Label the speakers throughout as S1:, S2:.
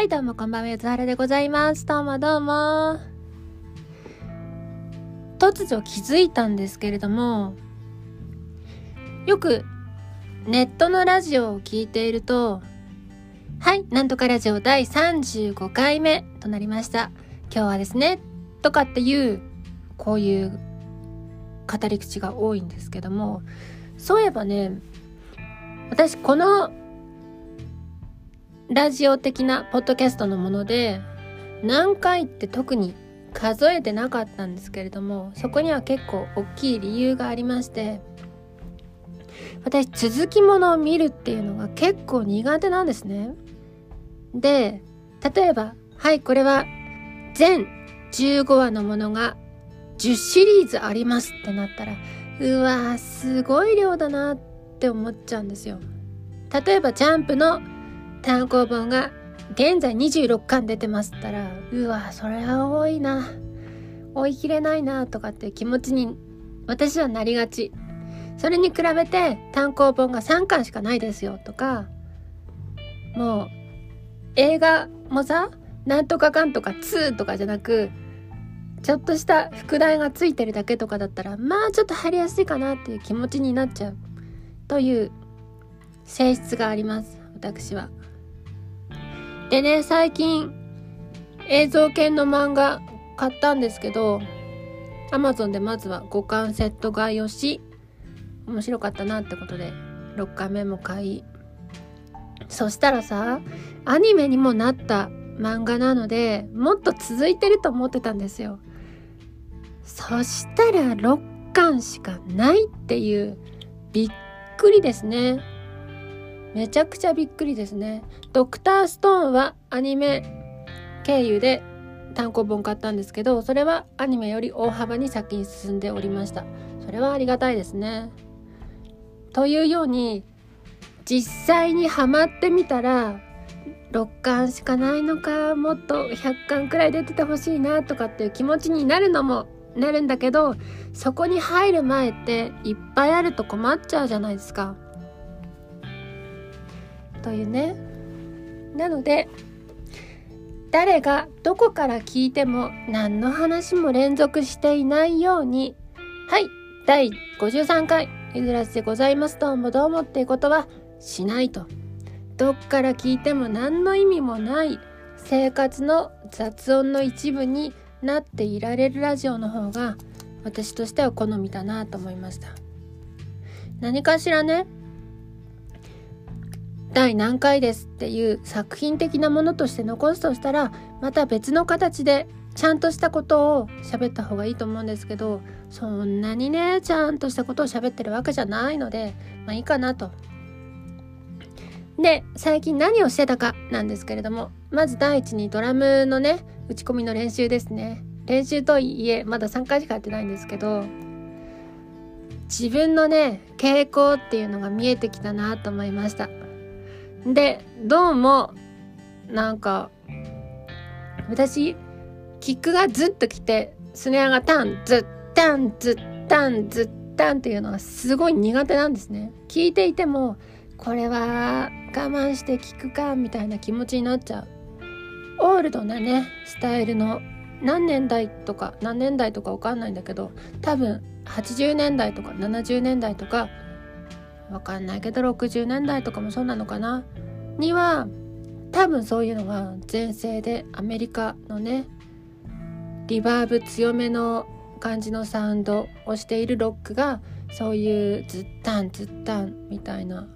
S1: はい、どうもこんばんは、ゆずはるでございます。どうもどうも。突如気づいたんですけれども、よくネットのラジオを聞いていると、はい、なんとかラジオ第35回目となりました。今日はですね、とかっていう、こういう語り口が多いんですけども、そういえばね、私このラジオ的なポッドキャストのもので何回って特に数えてなかったんですけれどもそこには結構大きい理由がありまして私続きものを見るっていうのが結構苦手なんですね。で例えばはいこれは全15話のものが10シリーズありますってなったらうわーすごい量だなって思っちゃうんですよ。例えばジャンプの単行本が現在26巻出てますったらうわそれは多いな追い切れないなとかっていう気持ちに私はなりがちそれに比べて単行本が3巻しかないですよとかもう映画もさなんとかかんとか2とかじゃなくちょっとした副題がついてるだけとかだったらまあちょっと入りやすいかなっていう気持ちになっちゃうという性質があります私は。でね最近映像系の漫画買ったんですけど Amazon でまずは5巻セット買いをし面白かったなってことで6巻目も買い。そしたらさアニメにもなった漫画なのでもっと続いてると思ってたんですよ。そしたら6巻しかないっていうびっくりですね。めちゃくちゃびっくりですね。ドクターストーンはアニメ経由で単行本買ったんですけど、それはアニメより大幅に先に進んでおりました。それはありがたいですね。というように、実際にハマってみたら、6巻しかないのか、もっと100巻くらい出ててほしいなとかっていう気持ちになるのもなるんだけど、そこに入る前っていっぱいあると困っちゃうじゃないですか。というね。なので誰がどこから聞いても何の話も連続していないように。はい第53回ゆずらしでございますどうもどうもっていうことはしないと。どっから聞いても何の意味もない生活の雑音の一部になっていられるラジオの方が私としては好みだなと思いました。何かしらね第何回ですっていう作品的なものとして残すとしたらまた別の形でちゃんとしたことを喋った方がいいと思うんですけどそんなにねちゃんとしたことを喋ってるわけじゃないのでまあいいかなと。で最近何をしてたかなんですけれどもまず第一にドラムのね打ち込みの練習ですね練習とはいえまだ3回しかやってないんですけど自分のね傾向っていうのが見えてきたなと思いましたでどうもなんか私キックがずっときてスネアがタンズッタンズッタンズッタンっていうのがすごい苦手なんですね。聞いていてもこれは我慢して聞くかみたいな気持ちになっちゃう。オールドなねスタイルの何年代とか何年代とかわかんないんだけど多分80年代とか70年代とかわかんないけど60年代とかもそうなのかな？には多分そういうのが全盛でアメリカのねリバーブ強めの感じのサウンドをしているロックがそういうズッタンズッタンみたいな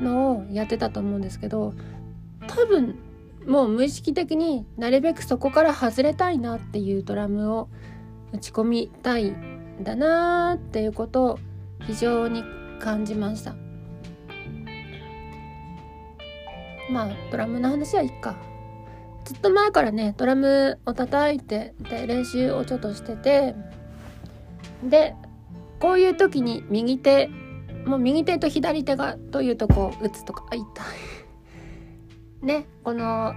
S1: のをやってたと思うんですけど多分もう無意識的になるべくそこから外れたいなっていうドラムを打ち込みたいんだなーっていうことを非常に感じました。まあドラムの話はいいか。ずっと前からねドラムを叩いてで練習をちょっとしててでこういう時に右手もう右手と左手がどういうとこを打つとかあ痛い。ねこの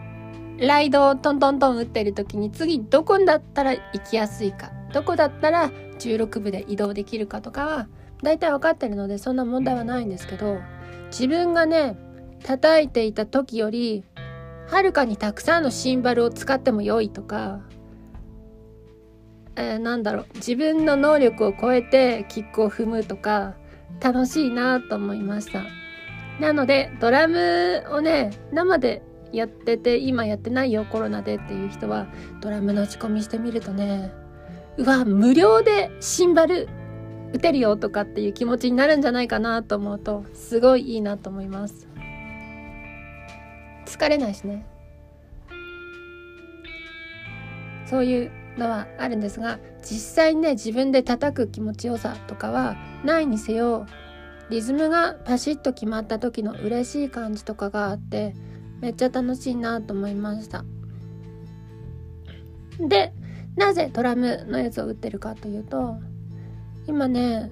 S1: ライドをトントントン打ってる時に次どこだったら行きやすいかどこだったら16部で移動できるかとかは大体分かってるのでそんな問題はないんですけど自分がね叩いていた時よりはるかにたくさんのシンバルを使っても良いとか、えー、なんだろう自分の能力を超えてキックを踏むとか楽しいなと思いました。なのでドラムをね生でやってて今やってないよコロナでっていう人はドラムの打ち込みしてみるとねうわ無料でシンバル打てるよとかっていう気持ちになるんじゃないかなと思うとすごいいいなと思います。疲れないしね。そういうのはあるんですが実際にね自分で叩く気持ちよさとかはないにせよ。リズムがパシッと決まった時の嬉しい感じとかがあってめっちゃ楽しいなと思いました。でなぜドラムのやつを打ってるかというと今ね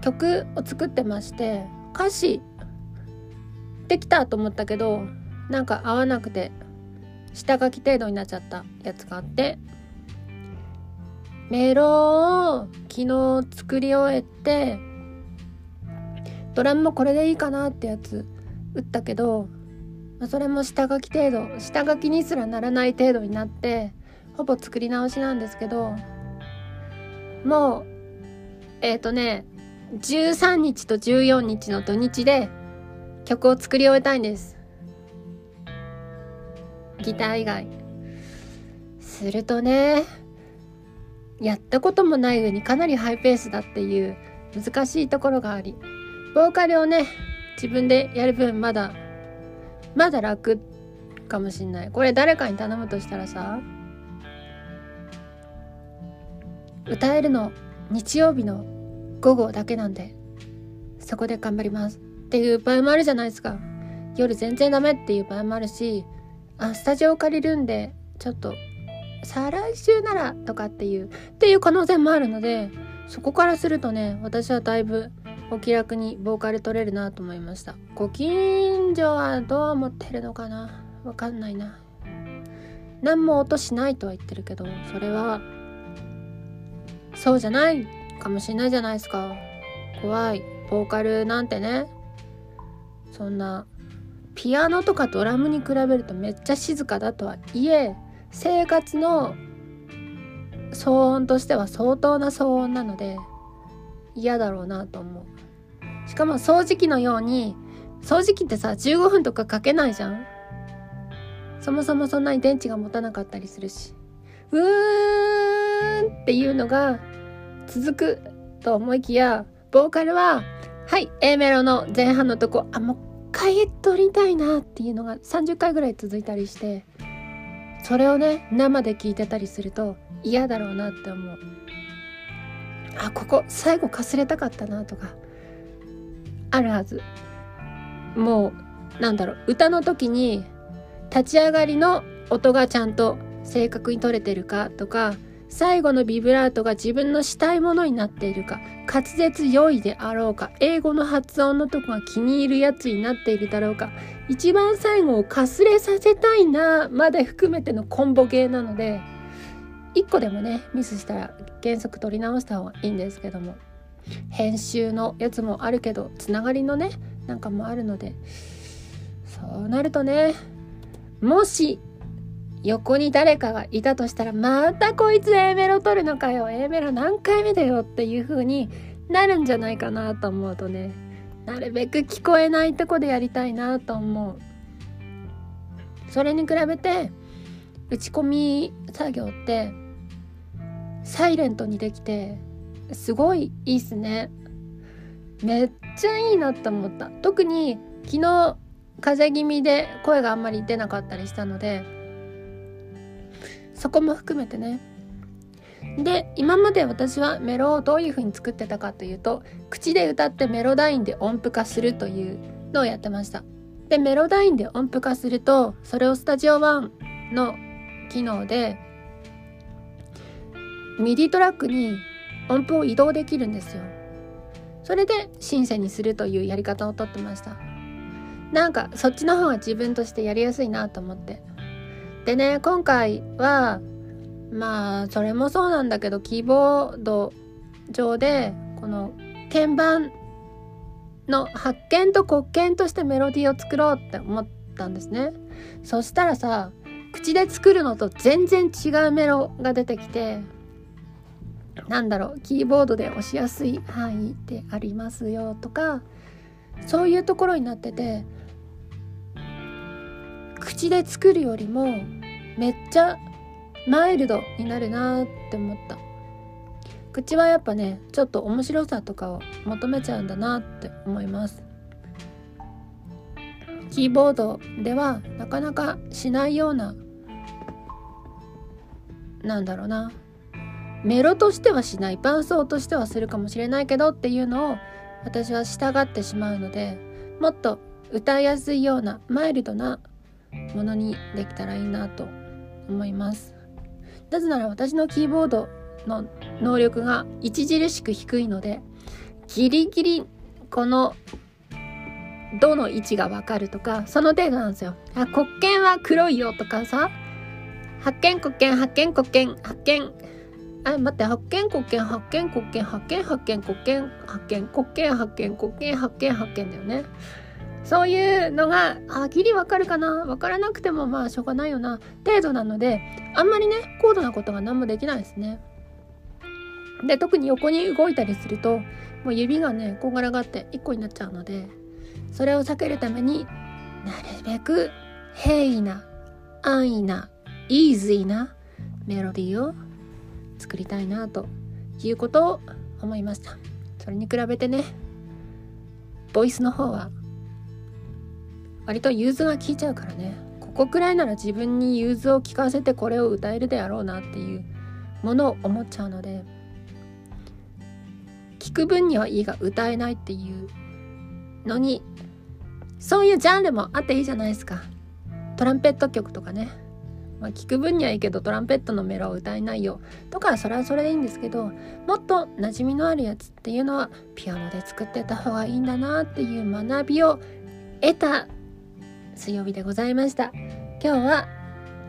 S1: 曲を作ってまして歌詞できたと思ったけどなんか合わなくて下書き程度になっちゃったやつがあってメロを昨日作り終えてドラムもこれでいいかなってやつ打ったけど、まあ、それも下書き程度下書きにすらならない程度になってほぼ作り直しなんですけどもうえっ、ー、とね13日と14日の土日で曲を作り終えたいんです。ギター以外。するとねやったこともない上にかなりハイペースだっていう難しいところがありボーカルをね自分でやる分まだまだ楽かもしんない。これ誰かに頼むとしたらさ歌えるの日曜日の午後だけなんでそこで頑張りますっていう場合もあるじゃないですか。夜全然ダメっていう場合もあるしあスタジオ借りるんでちょっと再来週ならとかっていうっていう可能性もあるのでそこからするとね私はだいぶお気楽にボーカル取れるなと思いました。ご近所はどう思ってるのかな？わかんないな。何も音しないとは言ってるけどそれはそうじゃないかもしれないじゃないですか。怖い。ボーカルなんてね。そんなピアノとかドラムに比べるとめっちゃ静かだとはいえ生活の騒音としては相当な騒音なので嫌だろうなと思う。しかも掃除機のように掃除機ってさ15分とかかけないじゃん。そもそもそんなに電池が持たなかったりするし。うーんっていうのが続くと思いきやボーカルははい A メロの前半のとこあもう一回撮りたいなっていうのが30回ぐらい続いたりしてそれをね生で聞いてたりすると嫌だろうなって思う。あここ最後かすれたかったなとかあるはず。もうなんだろう歌の時に立ち上がりの音がちゃんと正確に取れてるかとか最後のビブラートが自分のしたいものになっているか滑舌良いであろうか英語の発音のとこが気に入るやつになっているだろうか一番最後をかすれさせたいなまで含めてのコンボゲーなので1個でもねミスしたら原則取り直した方がいいんですけども編集のやつもあるけどつながりのねなんかもあるのでそうなるとねもし横に誰かがいたとしたらまたこいつ A メロ取るのかよ。A メロ何回目だよっていう風になるんじゃないかなと思うとね。なるべく聞こえないとこでやりたいなと思う。それに比べて打ち込み作業ってサイレントにできてすごいいいっすね。めっちゃいいなって思った。特に昨日風邪気味で声があんまり出なかったりしたのでそこも含めてね。で今まで私はメロをどういう風に作ってたかというと口で歌ってメロダインで音符化するというのをやってました。でメロダインで音符化するとそれをスタジオ1の機能で MIDIトラックに音符を移動できるんですよ。それでシンセにするというやり方をとってました。なんかそっちの方が自分としてやりやすいなと思って。でね今回はまあそれもそうなんだけどキーボード上でこの鍵盤の白鍵と黒鍵としてメロディーを作ろうって思ったんですね。そしたらさ口で作るのと全然違うメロが出てきてなんだろうキーボードで押しやすい範囲でありますよとかそういうところになってて口で作るよりもめっちゃマイルドになるなって思った。口はやっぱねちょっと面白さとかを求めちゃうんだなって思います。キーボードではなかなかしないようななんだろうな。メロとしてはしない伴奏としてはするかもしれないけどっていうのを私は従ってしまうのでもっと歌いやすいようなマイルドなものにできたらいいなと思います。なぜなら私のキーボードの能力が著しく低いのでギリギリこのどの位置がわかるとかその程度なんですよ。あ黒鍵は黒いよとかさ発見黒鍵発見黒鍵発見。あ待って発見黒鍵発見黒鍵発見発見黒鍵発見黒鍵発見黒鍵発見発見だよね。そういうのがあギリわかるかな？わからなくてもまあしょうがないよな。程度なのであんまりね高度なことが何もできないですね。で特に横に動いたりするともう指がねこんがらがって1個になっちゃうのでそれを避けるためになるべく平易な安易なイーズイなメロディーを作りたいなということを思いました。それに比べてねボイスの方は割と融通が効いちゃうからね。ここくらいなら自分に融通を聞かせてこれを歌えるであろうなっていうものを思っちゃうので聞く分にはいいが歌えないっていうのにそういうジャンルもあっていいじゃないですか。トランペット曲とかね。まあ、聞く分にはいいけどトランペットのメロを歌えないよとかそれはそれでいいんですけどもっと馴染みのあるやつっていうのはピアノで作ってた方がいいんだなっていう学びを得た水曜日でございました。今日は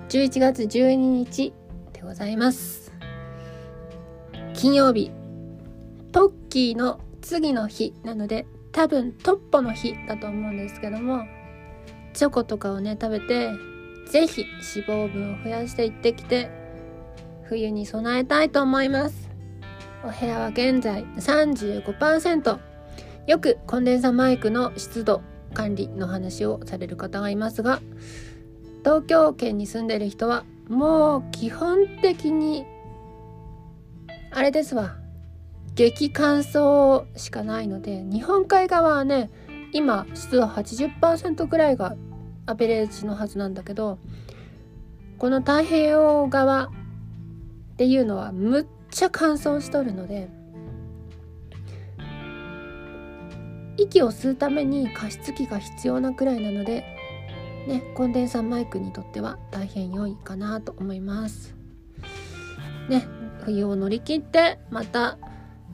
S1: 11月12日でございます。金曜日トッキーの次の日なので多分トッポの日だと思うんですけどもチョコとかをね食べて是非脂肪分を増やしていってきて冬に備えたいと思います。お部屋は現在35%よくコンデンサマイクの湿度管理の話をされる方がいますが東京圏に住んでる人はもう基本的にあれですわ。激乾燥しかないので日本海側はね今湿度80%ぐらいがアベレージのはずなんだけどこの太平洋側っていうのはむっちゃ乾燥しとるので息を吸うために加湿器が必要なくらいなのでねコンデンサーマイクにとっては大変良いかなと思います。ね冬を乗り切ってまた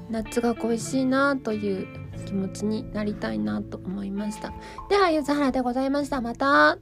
S1: 夏が恋しいなという気持ちになりたいなと思いました。ではゆずはらでございました。また。